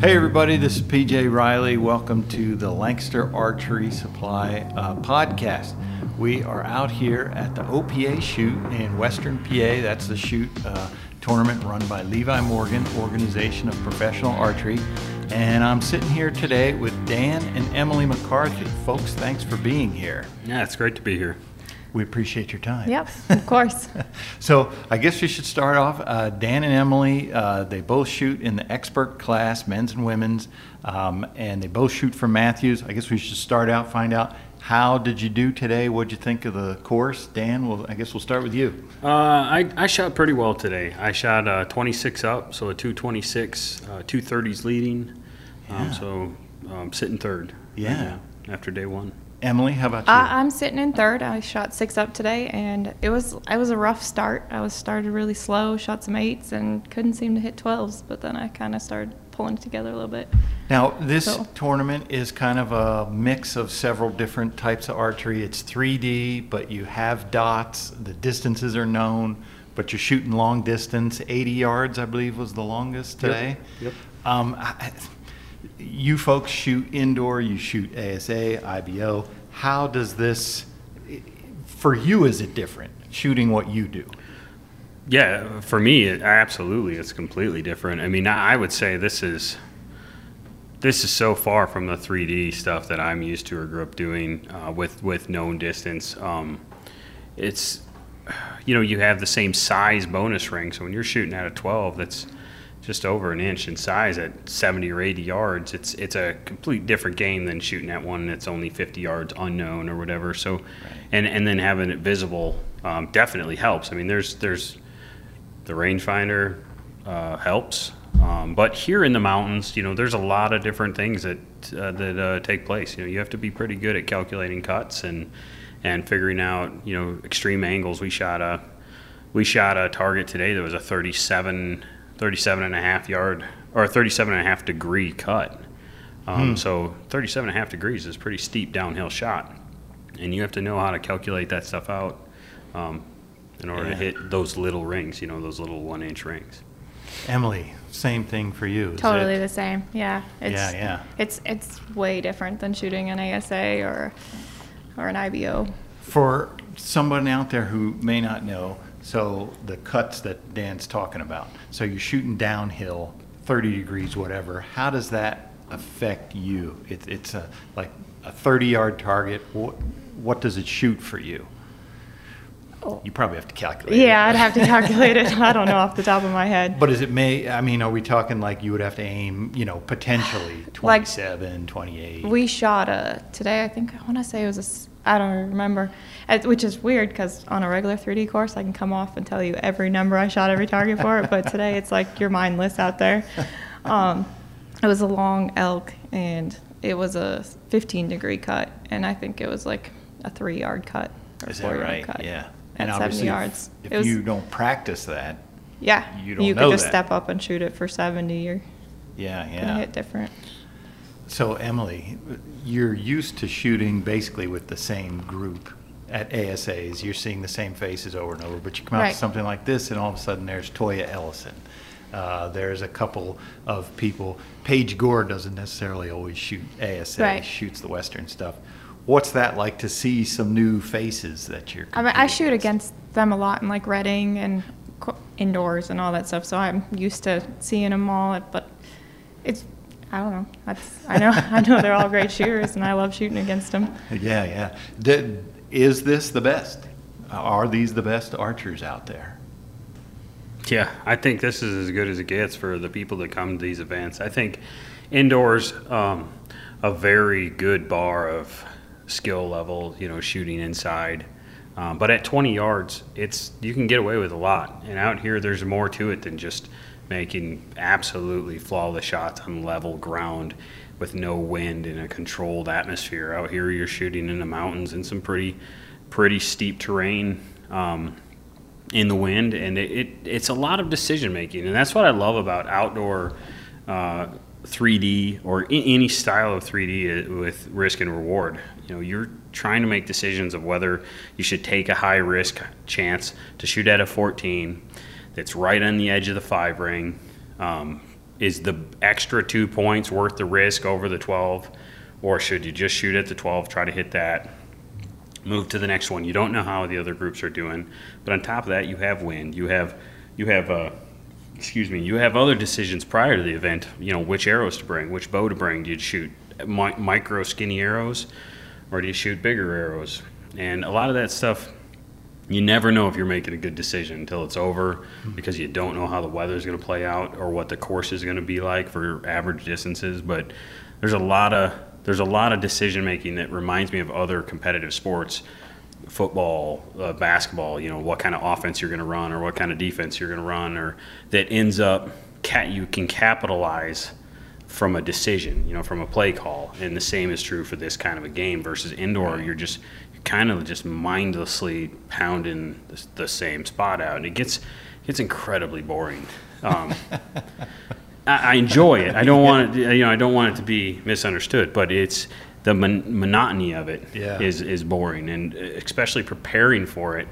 Hey, everybody, this is PJ Riley. Welcome to the Lancaster Archery Supply uh, podcast. We are out here at the OPA shoot in Western PA. That's the shoot uh, tournament run by Levi Morgan, Organization of Professional Archery. And I'm sitting here today with Dan and Emily McCarthy. Folks, thanks for being here. Yeah, it's great to be here. We appreciate your time. Yep, of course. So I guess we should start off. Uh, Dan and Emily, uh, they both shoot in the expert class, men's and women's, um, and they both shoot for Mathews. I guess we should start out, find out how did you do today? What'd you think of the course, Dan? Well, I guess we'll start with you. Uh, I, I shot pretty well today. I shot uh, 26 up, so a 226, uh, 230s leading. Yeah. Um, so um, sitting third. Yeah. now after day one. Emily, how about you? I, I'm sitting in third. I shot six up today, and it was it was a rough start. I was started really slow, shot some eights, and couldn't seem to hit twelves. But then I kind of started pulling it together a little bit. Now, this So- tournament is kind of a mix of several different types of archery. It's 3D, but you have dots. The distances are known, but you're shooting long distance. 80 yards, I believe, was the longest Yep. today. Yep. Um, I- you folks shoot indoor, you shoot ASA, IBO. How does this, for you, is it different shooting what you do? Yeah, for me, it, absolutely, it's completely different. I mean, I would say this is this is so far from the 3D stuff that I'm used to or grew up doing uh, with with known distance. Um, it's you know you have the same size bonus ring, so when you're shooting at a 12, that's just over an inch in size at 70 or 80 yards. It's it's a complete different game than shooting at one that's only 50 yards unknown or whatever. So, and and then having it visible um, definitely helps. I mean, there's there's the rangefinder uh, helps. Um, but here in the mountains, you know, there's a lot of different things that uh, that uh, take place. You know, you have to be pretty good at calculating cuts and and figuring out, you know, extreme angles. We shot a we shot a target today that was a 37 37 and a half yard or a 37 and a half degree cut. Um, So 37 and a half degrees is a pretty steep downhill shot, and you have to know how to calculate that stuff out um, in order Yeah. to hit those little rings. You know, those little one inch rings. Emily, same thing for you. Totally the same. Yeah. It's, Yeah, yeah. It's it's way different than shooting an ASA or or an IBO. For someone out there who may not know, so the cuts that Dan's talking about, so you're shooting downhill, 30 degrees, whatever, how does that affect you? It, it's a, like a 30 yard target. What, what does it shoot for you? Oh. You probably have to calculate. it. Yeah, I'd have to calculate it. I don't know off the top of my head. But is it may, I mean, are we talking like you would have to aim, you know, potentially Like- 27, 28? We shot a today. I think I want to say it was a. I don't remember, which is weird because on a regular 3D course I can come off and tell you every number I shot every target for it. But today it's like you're mindless out there. Um, it was a long elk and it was a 15 degree cut, and I think it was like a three yard cut or Is four that yard right? cut. Yeah. At And 70 obviously, if- yards. if was- you don't practice that, Yeah, you don't you could just that. step up and shoot it for 70 or yeah, gonna hit different. So Emily, you're used to shooting basically with the same group at ASAs. You're seeing the same faces over and over, but you come out Right. to something like this, and all of a sudden there's Toja Ellison. Uh, there's a couple of people. Paige Gore doesn't necessarily always shoot ASA. Right. Shoots the Western stuff. What's that like to see some new faces that you're? I mean, I shoot against them a lot in like Reading and co- indoors and all that stuff, so I'm used to seeing them all. But it's, I don't know. That's, I know, I know they're all great shooters, and I love shooting against them. Yeah, yeah. D- is this the best? Are these the best archers out there? Yeah, I think this is as good as it gets for the people that come to these events. I think indoors, um, a very good bar of skill level, you know, shooting inside. Um, but at 20 yards, it's you can get away with a lot. And out here, there's more to it than just making absolutely flawless shots on level ground with no wind in a controlled atmosphere. Out here, you're shooting in the mountains in some pretty, pretty steep terrain. Um, in the wind, and it, it it's a lot of decision making, and that's what I love about outdoor uh, 3D or any style of 3D with risk and reward. You know, you're trying to make decisions of whether you should take a high risk chance to shoot at a 14 that's right on the edge of the five ring. Um, is the extra two points worth the risk over the 12, or should you just shoot at the 12, try to hit that, move to the next one? You don't know how the other groups are doing, but on top of that, you have wind. You have you have uh, excuse me, you have other decisions prior to the event. You know which arrows to bring, which bow to bring. Do you shoot mi- micro skinny arrows, or do you shoot bigger arrows? And a lot of that stuff you never know if you're making a good decision until it's over because you don't know how the weather's going to play out or what the course is going to be like for average distances. But there's a lot of there's a lot of decision making that reminds me of other competitive sports. Football uh, basketball you know what kind of offense you're going to run or what kind of defense you're going to run or that ends up cat you can capitalize from a decision, you know, from a play call. And the same is true for this kind of a game versus indoor. You're just you're kind of just mindlessly pounding the, the same spot out, and it gets gets incredibly boring. Um, I, I enjoy it. I don't want it, you know, I don't want it to be misunderstood, but it's the mon- monotony of it is Yeah. is boring, and especially preparing for it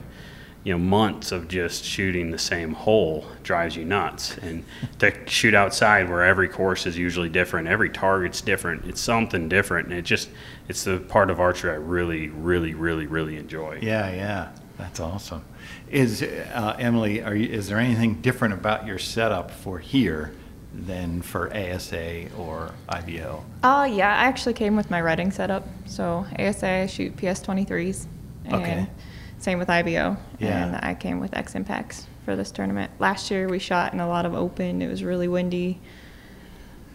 you know months of just shooting the same hole drives you nuts and to shoot outside where every course is usually different every target's different it's something different and it just it's the part of archery i really really really really enjoy Yeah, yeah, that's awesome. Is uh, Emily? Are you, is there anything different about your setup for here than for ASA or IBO? Oh, yeah, I actually came with my Reading setup. So ASA, I shoot PS23s. And Okay. Same with IBO. Yeah. And I came with X Impacts for this tournament. Last year we shot in a lot of open. It was really windy.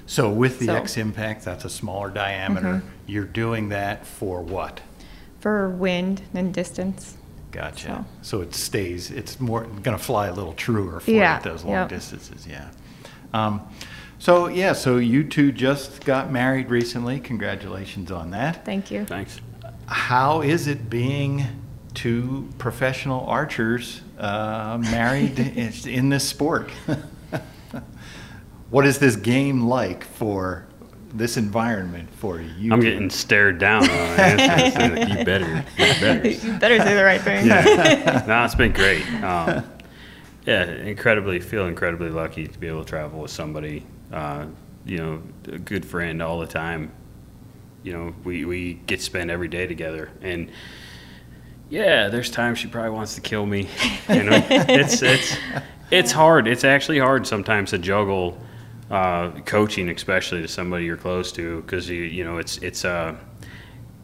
So with the So- X Impact, that's a smaller diameter. Mhm. You're doing that for what? For wind and distance. Gotcha. So it stays. It's more going to fly a little truer for Yeah, those long yep. distances. Yeah. Um, so yeah. So you two just got married recently. Congratulations on that. Thank you. thanks How is it being two professional archers uh, married in- in this sport? what is this game like for this environment for you? i'm two? getting stared down on answers. You better you better you better say the right thing. yeah. no, it's been great. Um, yeah, incredibly feel incredibly lucky to be able to travel with somebody, uh, you know, a good friend all the time. You know, we, we get to spend every day together, and yeah, there's times she probably wants to kill me. You know, it's it's it's hard. It's actually hard sometimes to juggle uh, coaching, especially to somebody you're close to, because you you know it's it's uh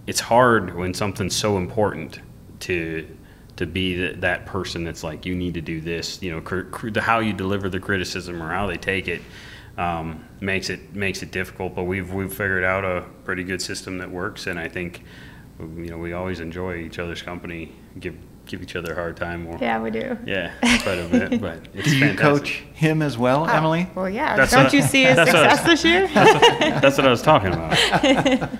it's hard when something's so important to to be th- that person that's like you need to do this you know cr- cr- the, how you deliver the criticism or how they take it um, makes it makes it difficult but we've we've figured out a pretty good system that works and I think you know we always enjoy each other's company give give each other a hard time or Yeah, we do. yeah quite a bit but it's Do you fantastic. coach him as well, Oh, Emily? Well, yeah. That's Don't what- you see his that's what- success this year? that's what I was talking about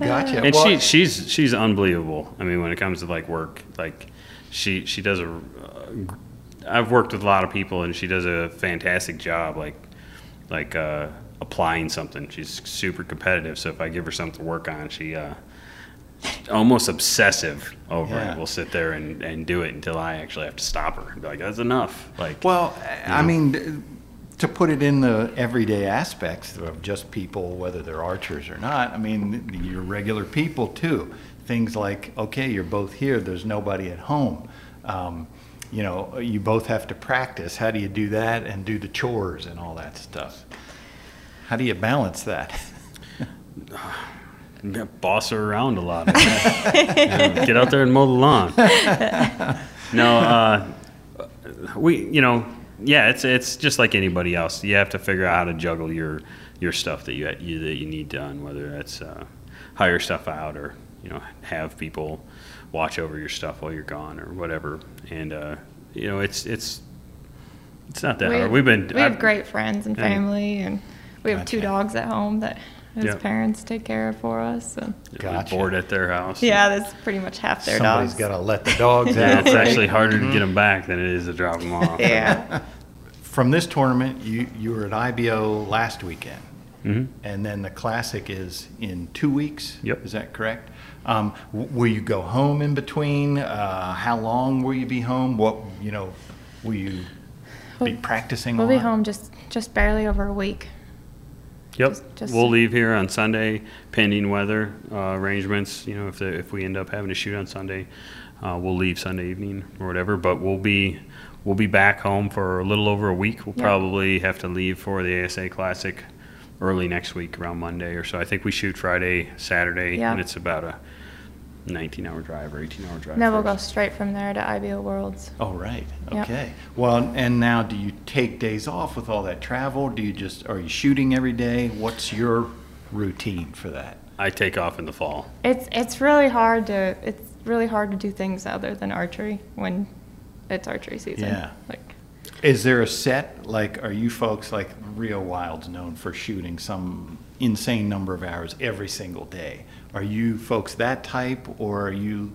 Gotcha. and Well, she she's she's unbelievable. I mean, when it comes to like work, like she she does a. Uh, I've worked with a lot of people, and she does a fantastic job. Like like uh, applying something. She's super competitive. So if I give her something to work on, she uh, almost obsessive over Yeah. it. Will sit there and, and do it until I actually have to stop her. and be like that's enough. Like Well, I know? mean, to put it in the everyday aspects of just people, whether they're archers or not, I mean, you're regular people too. Things like, okay, you're both here, there's nobody at home. Um, you know, you both have to practice. How do you do that and do the chores and all that stuff? How do you balance that? Yeah, boss her around a lot. Yeah, get out there and mow the lawn. no, uh, we, you know, yeah, it's it's just like anybody else. You have to figure out how to juggle your your stuff that you, you that you need done, whether that's uh, hire stuff out or you know have people watch over your stuff while you're gone or whatever. And uh, you know, it's it's it's not that we hard. have, We've been we have I've- great friends and family, and we have two dogs at home that his Yeah. parents take care of for us. And we're Gotcha. bored at their house. yeah, that's pretty much half their Somebody's dogs. Somebody's got to let the dogs Yeah, out. it's actually harder to get them back than it is to drop them off. yeah. From this tournament, you, you were at IBO last weekend. hmm And then the classic is in two weeks? Yep. Is that correct? Um, will you go home in between? Uh, how long will you be home? What, you know, will you be practicing We'll a be home just just barely over a week. Yep. Just- just- we'll leave here on Sunday, pending weather uh, arrangements. You know, if the, if we end up having to shoot on Sunday, uh, we'll leave Sunday evening or whatever. But we'll be we'll be back home for a little over a week. We'll probably have to leave for the ASA Classic early next week, around Monday or so. I think we shoot Friday, Saturday, Yeah. and it's about a 19-hour drive or 18-hour drive. Then for we'll go us. straight from there to IBO Worlds. Oh, right. Yep. Okay. Well, and now do you take days off with all that travel? Do you just, are you shooting every day? What's your routine for that? I take off in the fall. It's it's really hard to it's really hard to do things other than archery when it's archery season. Yeah. Like Is there a set, like, are you folks like Reo Wilde's known for shooting some insane number of hours every single day? Are you folks that type, or are you,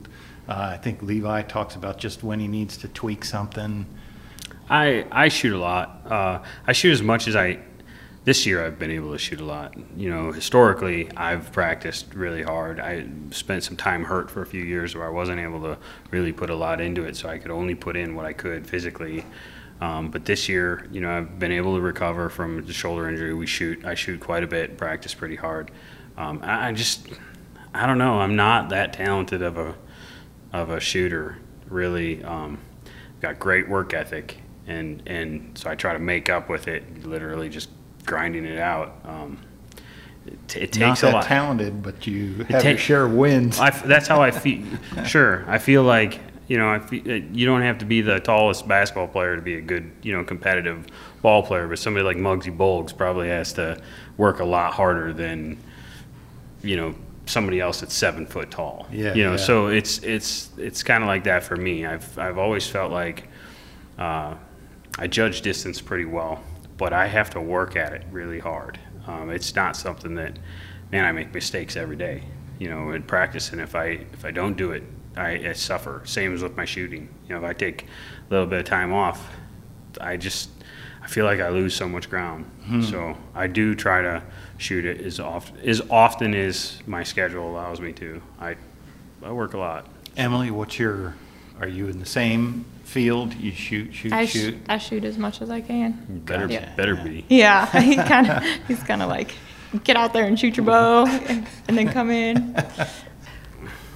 uh, I think Levi talks about just when he needs to tweak something? I I shoot a lot. Uh, I shoot as much as I. This year I've been able to shoot a lot. You know, historically I've practiced really hard. I spent some time hurt for a few years where I wasn't able to really put a lot into it, so I could only put in what I could physically. Um, but this year, you know, I've been able to recover from the shoulder injury. We shoot. I shoot quite a bit. Practice pretty hard. Um, I, I just, I don't know. I'm not that talented of a, of a shooter. Really, um, got great work ethic, and and so I try to make up with it. Literally, just grinding it out. Um, it, it takes a that lot. talented, but you have your take- share of wins. I f that's how I feel. sure, I feel like you know, I feel, you don't have to be the tallest basketball player to be a good, you know, competitive ball player. But somebody like Muggsy Bogues probably has to work a lot harder than, you know, somebody else that's seven foot tall. Yeah, You know, yeah. so it's it's it's kind of like that for me. I've I've always felt like uh, I judge distance pretty well, but I have to work at it really hard. Um, it's not something that, man, I make mistakes every day. You know, in practice, and if I if I don't do it, I, I suffer. Same as with my shooting. You know, if I take a little bit of time off, I just I feel like I lose so much ground. So I do try to shoot it as often as often as my schedule allows me to. I I work a lot. Emily, what's your, are you in the same field? You shoot, shoot, I, sh- shoot? I shoot as much as I can. Better Gotcha. better be. Yeah, he kind of he's kind of like get out there and shoot your bow and, and then come in.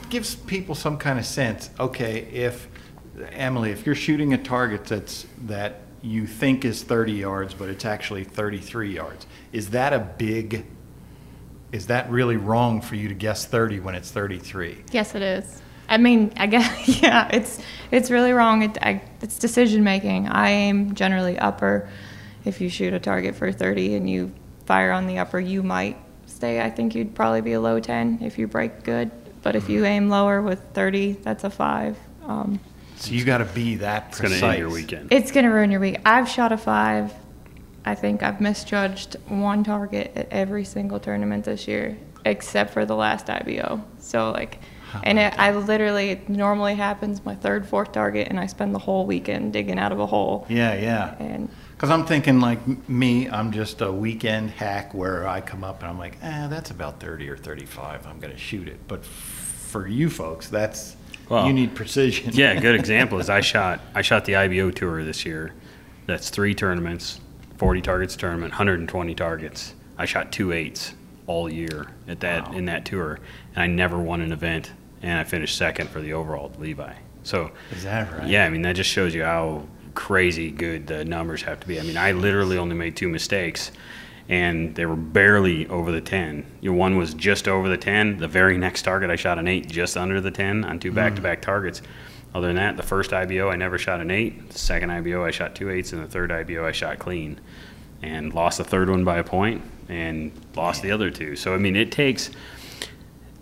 gives people some kind of sense. Okay, if Emily, if you're shooting a target that's that you think is 30 yards, but it's actually 33 yards, is that a big? Is that really wrong for you to guess 30 when it's 33? Yes, it is. I mean, I guess yeah, it's it's really wrong. It, I, it's decision making. I aim generally upper. If you shoot a target for 30 and you fire on the upper, you might stay. I think you'd probably be a low 10 if you break good. But if you aim lower with 30, that's a five. Um, So you got to be that It's going to end your weekend. it's gonna ruin your week. I've shot a five. I think I've misjudged one target at every single tournament this year, except for the last IBO. So like, and it, I literally it normally happens my third, fourth target, and I spend the whole weekend digging out of a hole. Yeah, yeah. And Because I'm thinking like me, I'm just a weekend hack where I come up and I'm like, eh, that's about 30 or 35. I'm going to shoot it. But f- for you folks, that's, Well, you need precision. Yeah, good example is I shot I shot the IBO tour this year. That's three tournaments, 40 targets tournament, 120 targets. I shot two eights all year at that Wow. in that tour, and I never won an event, and I finished second for the overall Levi. So Is that right? yeah, I mean that just shows you how crazy good the numbers have to be. I mean, I literally only made two mistakes, and they were barely over the ten. You know, one was just over the ten. The very next target, I shot an eight just under the ten on two back-to-back targets. Other than that, the first IBO I never shot an eight. The second IBO I shot two eights, and the third IBO I shot clean, and lost the third one by a point, and lost the other two. So I mean, it takes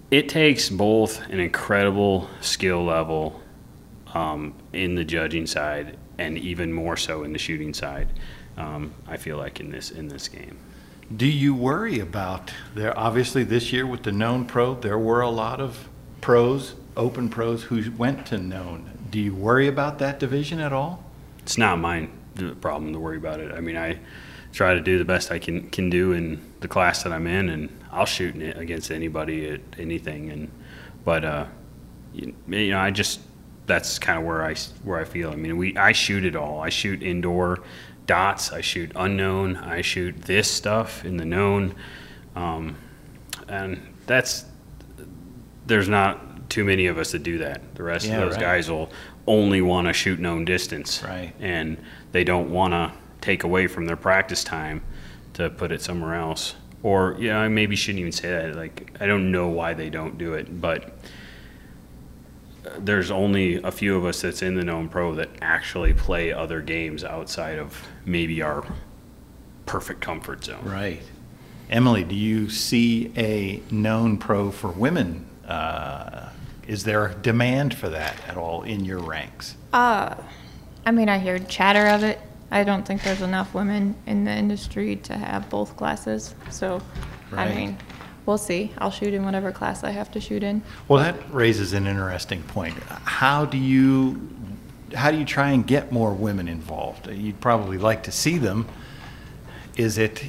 it takes both an incredible skill level um, in the judging side and even more so in the shooting side. Um, I feel like in this in this game. Do you worry about there? Obviously, this year with the known pro, there were a lot of pros, open pros, who went to known. Do you worry about that division at all? It's not my problem to worry about it. I mean, I try to do the best I can can do in the class that I'm in, and I'll shoot it against anybody at anything. And but uh, you, you know, I just that's kind of where I where I feel. I mean, we I shoot it all. I shoot indoor dots. I shoot unknown. I shoot this stuff in the known, um, and that's there's not too many of us that do that. The rest Yeah, of those right. guys will only want to shoot known distance, Right. And they don't want to take away from their practice time to put it somewhere else. Or yeah, I maybe shouldn't even say that. Like I don't know why they don't do it, but there's only a few of us that's in the known pro that actually play other games outside of maybe our perfect comfort zone. Right. Emily, do you see a known pro for women? Uh, is there a demand for that at all in your ranks? Uh, I mean, I hear chatter of it. I don't think there's enough women in the industry to have both classes. So, Right. I mean, we'll see. I'll shoot in whatever class I have to shoot in. Well, that raises an interesting point. How do you how do you try and get more women involved? You'd probably like to see them. Is it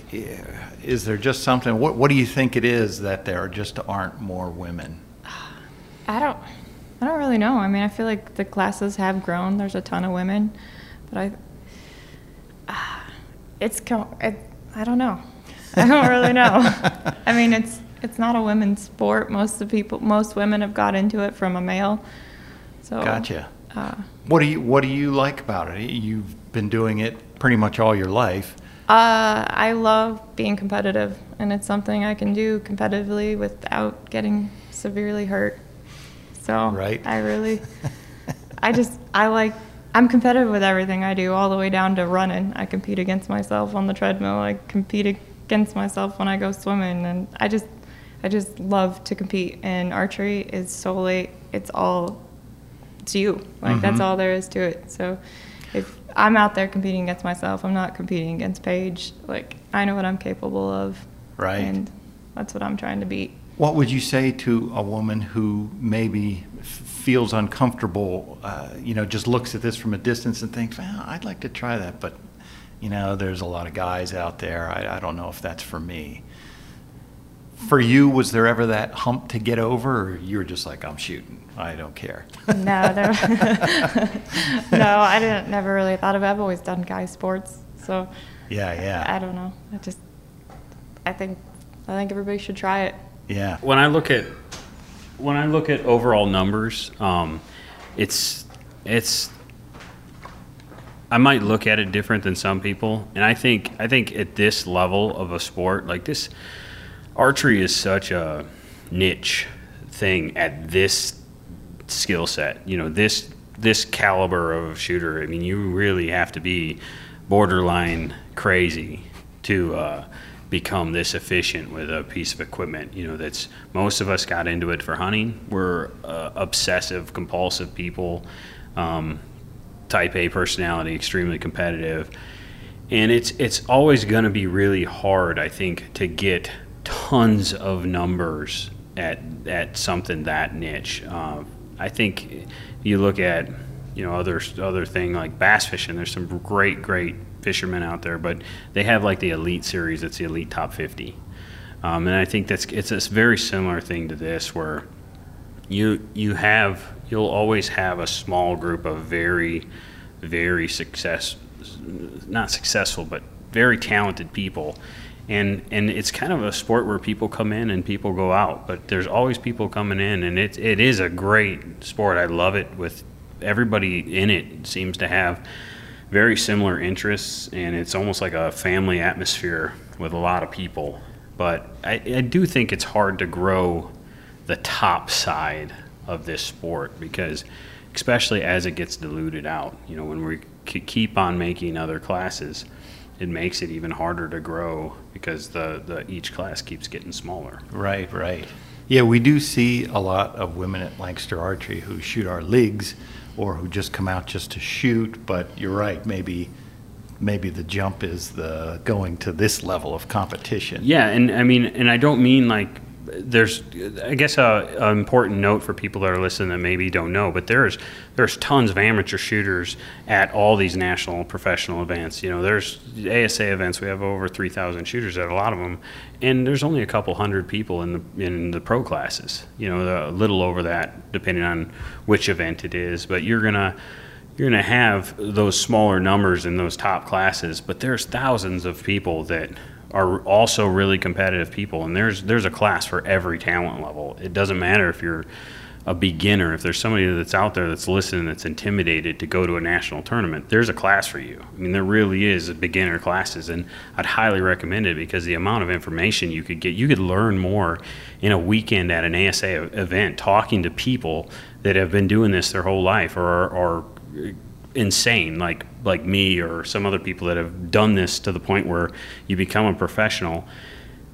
is there just something? What what do you think it is that there just aren't more women? I don't. I don't really know. I mean, I feel like the classes have grown. There's a ton of women, but I. it's I don't know. I don't really know. I mean, it's it's not a women's sport. Most of the people, most women have got into it from a male. So. Gotcha. Uh, What do you what do you like about it? You've been doing it pretty much all your life. Uh, I love being competitive, and it's something I can do competitively without getting severely hurt. So Right. I really, I just, I like, I'm competitive with everything I do, all the way down to running. I compete against myself on the treadmill. I compete against myself when I go swimming, and I just, I just love to compete. And archery is solely, it's all, it's you. Like that's Mhm. all there is to it. So if I'm out there competing against myself, I'm not competing against Paige. Like I know what I'm capable of. Right. And that's what I'm trying to beat. What would you say to a woman who maybe feels uncomfortable, uh, you know, just looks at this from a distance and thinks, well, I'd like to try that, but, you know, there's a lot of guys out there. I, I don't know if that's for me. For you, was there ever that hump to get over, or you were just like, I'm shooting, I don't care? No, there, no, I didn't. Never really thought of. it. I've always done guy sports, so Yeah, yeah. I don't know. I just, I think, I think everybody should try it. Yeah. When I look at when I look at overall numbers, um, it's it's I might look at it different than some people, and I think I think at this level of a sport like this, archery is such a niche thing at this skill set. You know, this this caliber of shooter. I mean, you really have to be borderline crazy to uh, become this efficient with a piece of equipment. You know, that's most of us got into it for hunting. We're uh, obsessive, compulsive people. Um, type A personality, extremely competitive. And it's it's always going to be really hard, I think, to get tons of numbers at at something that niche. Uh, I think you look at you know other other thing like bass fishing. There's some great great fishermen out there, but they have like the elite series. It's the elite top 50, um, and I think that's it's a very similar thing to this where you you have you'll always have a small group of very very success not successful but very talented people and and it's kind of a sport where people come in and people go out but there's always people coming in and it it is a great sport. I love it with everybody in it seems to have very similar interests and it's almost like a family atmosphere with a lot of people. But I, I do think it's hard to grow the top side of this sport because especially as it gets diluted out you know when we keep on making other classes it makes it even harder to grow because the, the each class keeps getting smaller Right, right. Yeah, we do see a lot of women at Lancaster Archery who shoot our leagues or who just come out just to shoot, but you're right, maybe maybe the jump is the going to this level of competition. yeah and i mean and i don't mean like there's, I guess, a, a, important note for people that are listening that maybe don't know, but there's there's tons of amateur shooters at all these national professional events. You know, there's ASA events. We have over 3,000 shooters at a lot of them, and there's only a couple hundred people in the in the pro classes. You know, a little over that, depending on which event it is. But you're gonna you're going to have those smaller numbers in those top classes, but there's thousands of people that are also really competitive people, and there's there's a class for every talent level. It doesn't matter if you're a beginner, if there's somebody that's out there that's listening that's intimidated to go to a national tournament, there's a class for you. I mean, there really is beginner classes, and I'd highly recommend it because the amount of information you could get, you could learn more in a weekend at an ASA event talking to people that have been doing this their whole life or are insane like like me or some other people that have done this to the point where you become a professional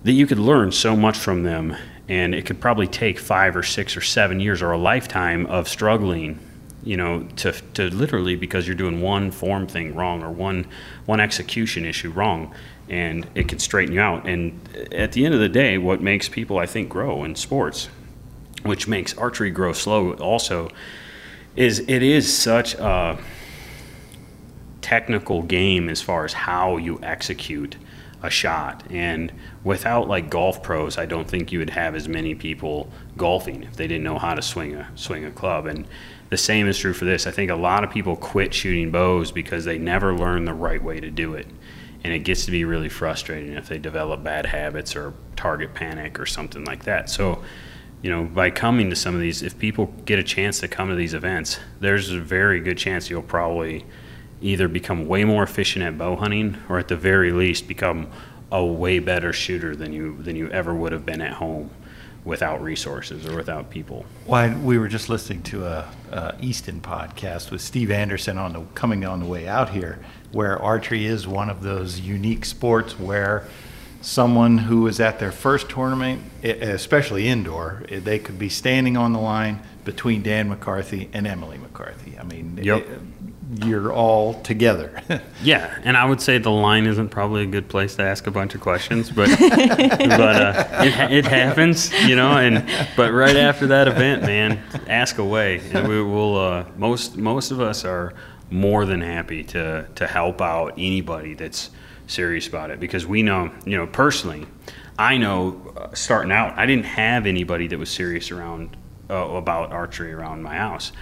that you could learn so much from them. And it could probably take 5 or 6 or 7 years or a lifetime of struggling you know to to literally because you're doing one form thing wrong or one one execution issue wrong and it can straighten you out. And at the end of the day what makes people I think grow in sports which makes archery grow slow also is it is such a technical game as far as how you execute a shot. And without like golf pros, I don't think you would have as many people golfing if they didn't know how to swing a swing a club. And the same is true for this. I think a lot of people quit shooting bows because they never learn the right way to do it. And it gets to be really frustrating if they develop bad habits or target panic or something like that. So you know, by coming to some of these, if people get a chance to come to these events, there's a very good chance you'll probably either become way more efficient at bow hunting or at the very least become a way better shooter than you than you ever would have been at home without resources or without people. Why we were just listening to a, a, Easton podcast with Steve Anderson on the coming on the way out here, where archery is one of those unique sports where someone who was at their first tournament, especially indoor, eh, they could be standing on the line between Dan McCarthy and Emily McCarthy. I mean, yep. it, you're all together. yeah, and I would say the line isn't probably a good place to ask a bunch of questions, but but uh, it, it happens, you know. And but right after that event, man, ask away, and we will. Uh, most most of us are more than happy to to help out anybody that's serious about it because we know, you know, personally, I know uh, starting out, I didn't have anybody that was serious around uh, about archery around my house,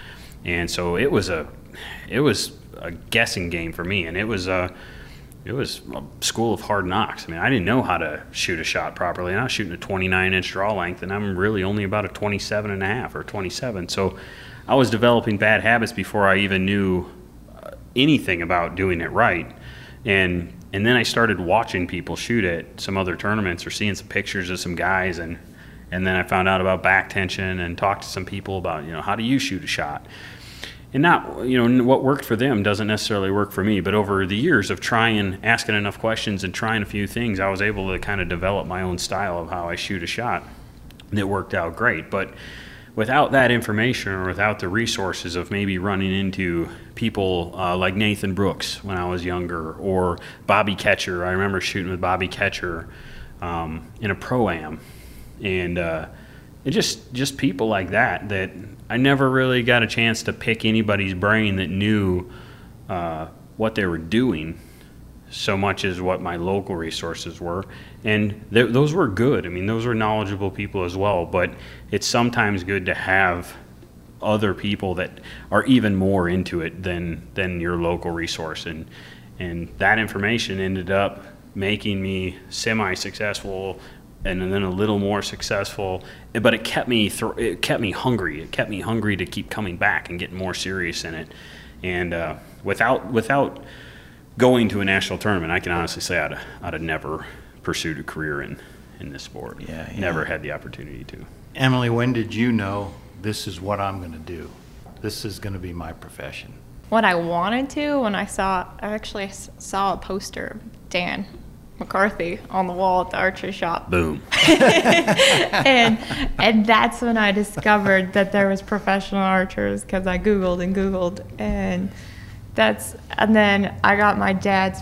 and so it was a, it was a guessing game for me, and it was a, it was a school of hard knocks. I mean, I didn't know how to shoot a shot properly, and I was shooting a 29 inch draw length, and I'm really only about a 27 and a half or 27. So I was developing bad habits before I even knew uh, anything about doing it right, and and then I started watching people shoot at some other tournaments or seeing some pictures of some guys and and then I found out about back tension and talked to some people about, you know, how do you shoot a shot? And not, you know, what worked for them doesn't necessarily work for me, but over the years of trying, asking enough questions and trying a few things, I was able to kind of develop my own style of how I shoot a shot that worked out great. But without that information or without the resources of maybe running into people uh, like Nathan Brooks when I was younger or Bobby Ketcher. I remember shooting with Bobby Ketcher um, in a pro am, and uh, it just just people like that that I never really got a chance to pick anybody's brain that knew uh, what they were doing so much as what my local resources were. And th- those were good. I mean, those were knowledgeable people as well. But it's sometimes good to have other people that are even more into it than than your local resource. And and that information ended up making me semi-successful and then a little more successful but it kept me th- it kept me hungry it kept me hungry to keep coming back and getting more serious in it and uh, without without going to a national tournament, I can honestly say I'd, I'd have never pursued a career in, in this sport. Yeah, yeah. Never had the opportunity to. Emily, when did you know this is what I'm going to do? This is going to be my profession. What I wanted to when I saw, I actually saw a poster Dan McCarthy on the wall at the archery shop. Boom. and and that's when I discovered that there was professional archers because I googled and googled and that's and then I got my dad's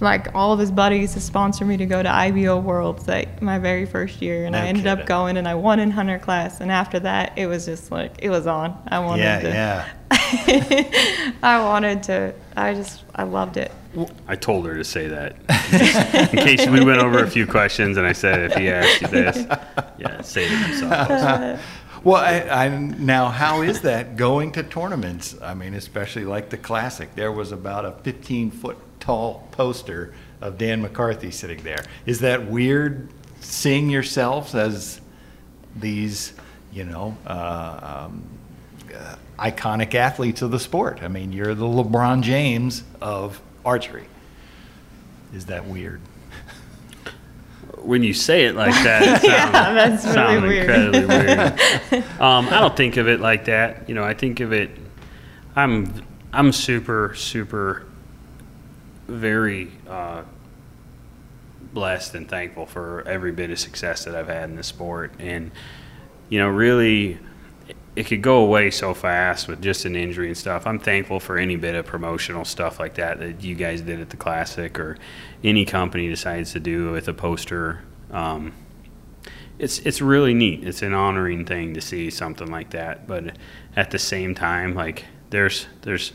like all of his buddies to sponsor me to go to IBO Worlds like my very first year, and No I ended kidding. up going and I won in hunter class. And after that, it was just like it was on. I wanted Yeah, to. yeah. I wanted to. I just I loved it. I told her to say that. In case we went over a few questions and I said, if he asked you this, yeah, say it himself. Well, I, I now how is that going to tournaments? I mean, especially like the classic. There was about a 15 foot tall poster of Dan McCarthy sitting there. Is that weird seeing yourselves as these, you know, uh, um, uh, iconic athletes of the sport? I mean, you're the LeBron James of archery. Is that weird? When you say it like that, it sounds, Yeah, that's really sounds weird. incredibly weird. Um, I don't think of it like that. You know, I think of it. I'm I'm super super very uh, blessed and thankful for every bit of success that I've had in the sport, and you know, really, it could go away so fast with just an injury and stuff. I'm thankful for any bit of promotional stuff like that that you guys did at the Classic or any company decides to do with a poster. Um, it's it's really neat. It's an honoring thing to see something like that. But at the same time, like there's there's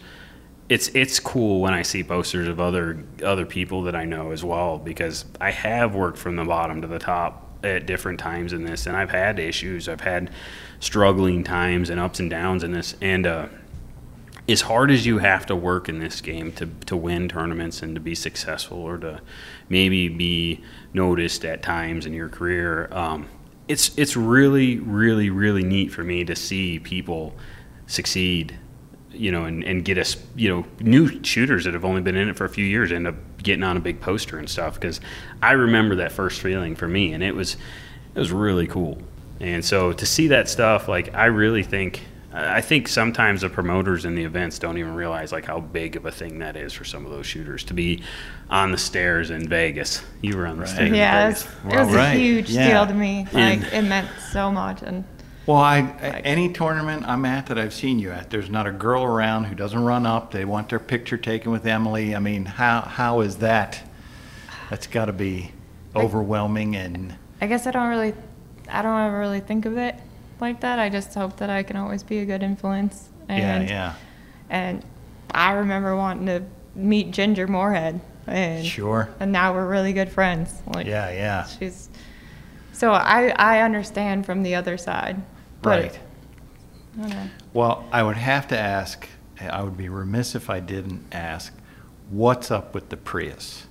it's it's cool when I see posters of other other people that I know as well because I have worked from the bottom to the top at different times in this, and I've had issues. I've had struggling times and ups and downs in this, and uh, as hard as you have to work in this game to, to win tournaments and to be successful or to maybe be noticed at times in your career, um, it's it's really really really neat for me to see people succeed, you know, and, and get us you know new shooters that have only been in it for a few years end up getting on a big poster and stuff because I remember that first feeling for me and it was it was really cool. And so to see that stuff, like I really think, I think sometimes the promoters in the events don't even realize like how big of a thing that is for some of those shooters to be on the stairs in Vegas. You were on the Right. stairs. in Yeah, it was, it was Right. a huge Yeah. deal to me. Like And- it meant so much, and Well, I, Like- any tournament I'm at that I've seen you at, there's not a girl around who doesn't run up. They want their picture taken with Emily. I mean, how how is that? That's got to be overwhelming and I guess I don't really, I don't ever really think of it like that. I just hope that I can always be a good influence. And, yeah, yeah, And I remember wanting to meet Ginger Moorhead, and sure, and now we're really good friends. Like yeah, yeah, she's. So I I understand from the other side, but right. I. Well, I would have to ask. I would be remiss if I didn't ask. What's up with the Prius?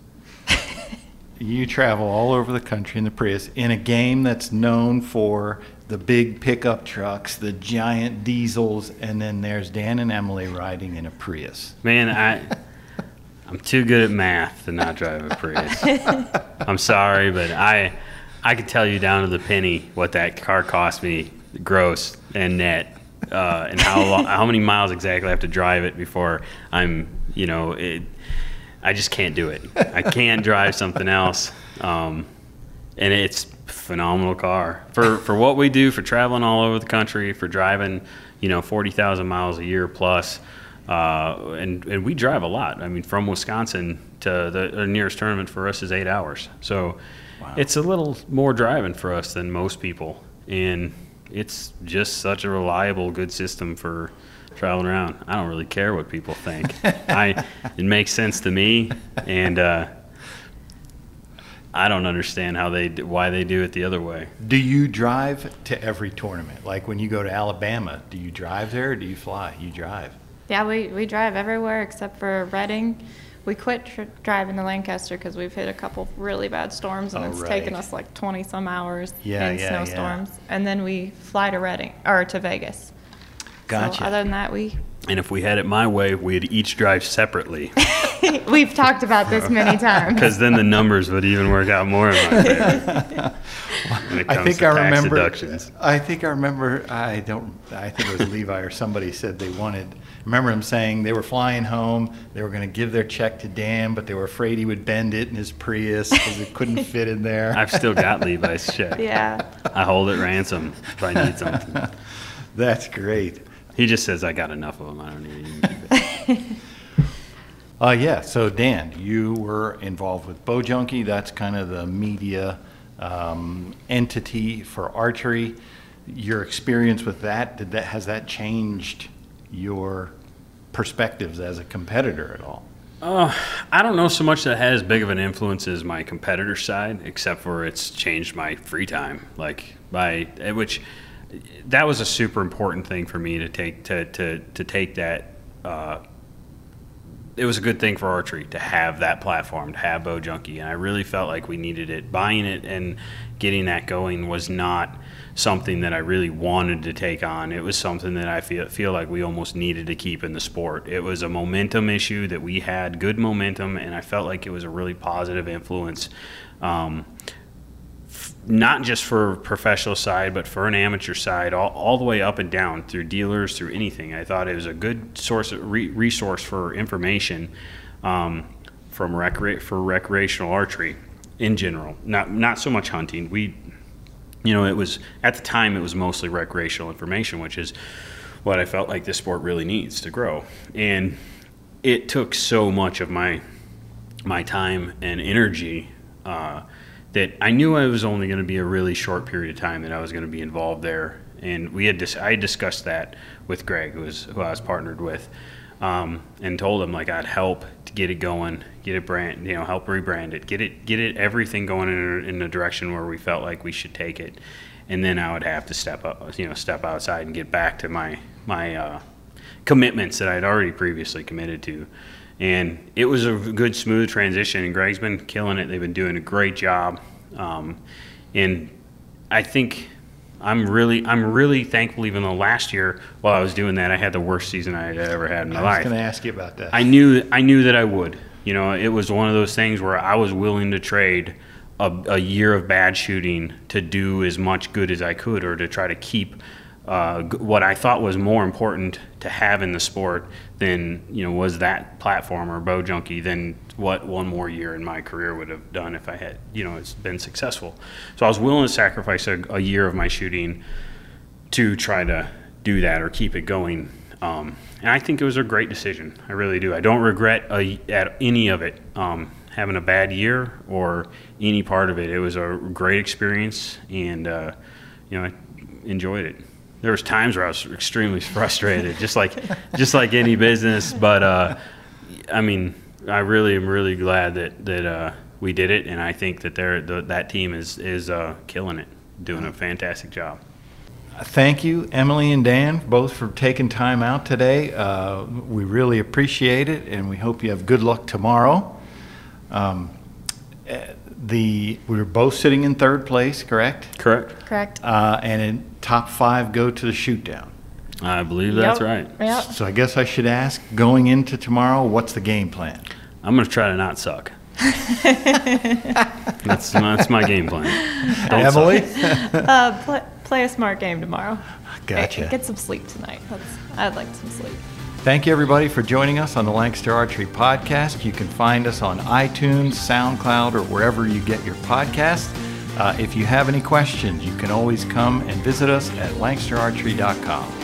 you travel all over the country in the Prius in a game that's known for the big pickup trucks, the giant diesels, and then there's Dan and Emily riding in a Prius. Man, I I'm too good at math to not drive a Prius. I'm sorry, but I I could tell you down to the penny what that car cost me, gross and net, uh, and how long, how many miles exactly I have to drive it before I'm you know it. I just can't do it. I can't drive something else. Um, and it's phenomenal car for for what we do for traveling all over the country for driving you know 40,000 miles a year plus uh, and and we drive a lot I mean from Wisconsin to the, the nearest tournament for us is 8 hours so Wow. it's a little more driving for us than most people and it's just such a reliable good system for traveling around I don't really care what people think I it makes sense to me and uh, I don't understand how they why they do it the other way. Do you drive to every tournament? Like when you go to Alabama, do you drive there or do you fly? You drive. Yeah, we, we drive everywhere except for Reading. We quit tr- driving to Lancaster because we've hit a couple really bad storms and Oh, it's right. taken us like 20 some hours Yeah, in yeah, snowstorms. And then we fly to Reading or to Vegas. Gotcha. So other than that, we And if we had it my way, we'd each drive separately we've talked about this many times. because then the numbers would even work out more in my favor. I think I remember. deductions. I think I remember. I don't. I think it was Levi or somebody said they wanted. Remember him saying they were flying home. They were going to give their check to Dan, but they were afraid he would bend it in his Prius because it couldn't fit in there. I've still got Levi's check. yeah. I hold it ransom if I need something. That's great. He just says I got enough of them. I don't need it. Uh, yeah, so Dan, you were involved with Bowjunky. That's kind of the media um, entity for archery. Your experience with that, did that, has that changed your perspectives as a competitor at all? Uh, I don't know so much that has big of an influence as my competitor side, except for it's changed my free time. Like by which that was a super important thing for me to take to to to take that. Uh, it was a good thing for archery to have that platform, to have Bowjunky, and I really felt like we needed it. Buying it and getting that going was not something that I really wanted to take on. It was something that I feel feel like we almost needed to keep in the sport. It was a momentum issue that we had good momentum, and I felt like it was a really positive influence. Um, not just for professional side, but for an amateur side, all, all the way up and down through dealers, through anything. I thought it was a good source re- resource for information um, from recre- for recreational archery in general. Not not so much hunting. We, you know, it was at the time it was mostly recreational information, which is what I felt like this sport really needs to grow. And it took so much of my my time and energy. Uh, that I knew I was only going to be a really short period of time that I was going to be involved there. And we had dis- I discussed that with Greg, who was who I was partnered with, um, and told him like I'd help to get it going, get it brand, you know, help rebrand it, get it, get it everything going in, in the direction where we felt like we should take it, and then I would have to step up, you know, step outside and get back to my my uh, commitments that I'd already previously committed to and it was a good smooth transition and greg's been killing it they've been doing a great job um, and i think i'm really i'm really thankful even though last year while i was doing that i had the worst season i had ever had in my life. I was going to ask you about that. i knew i knew that i would you know it was one of those things where i was willing to trade a, a year of bad shooting to do as much good as i could or to try to keep uh, what I thought was more important to have in the sport than you know was that platform or Bowjunky than what one more year in my career would have done if I had you know it's been successful. So I was willing to sacrifice a, a year of my shooting to try to do that or keep it going. Um, and I think it was a great decision. I really do. I don't regret a, at any of it. Um, having a bad year or any part of it. It was a great experience, and uh, you know I enjoyed it there was times where I was extremely frustrated, just like just like any business. But uh, I mean, I really am really glad that that uh, we did it, and I think that they're the, that team is is uh, killing it, doing a fantastic job. Thank you, Emily and Dan, both for taking time out today. Uh, we really appreciate it, and we hope you have good luck tomorrow. Um, eh, the we were both sitting in third place, correct? Correct. Correct. Uh, and in top five go to the shoot down. I believe that's Yep. right. Yep. So I guess I should ask, going into tomorrow, what's the game plan? I'm gonna try to not suck. that's my, that's my game plan. Don't suck. Emily? Uh, play, play a smart game tomorrow. Gotcha. Get, get some sleep tonight. That's, I'd like some sleep. Thank you, everybody, for joining us on the Lancaster Archery Podcast. You can find us on iTunes, SoundCloud, or wherever you get your podcasts. Uh, if you have any questions, you can always come and visit us at lancasterarchery.com.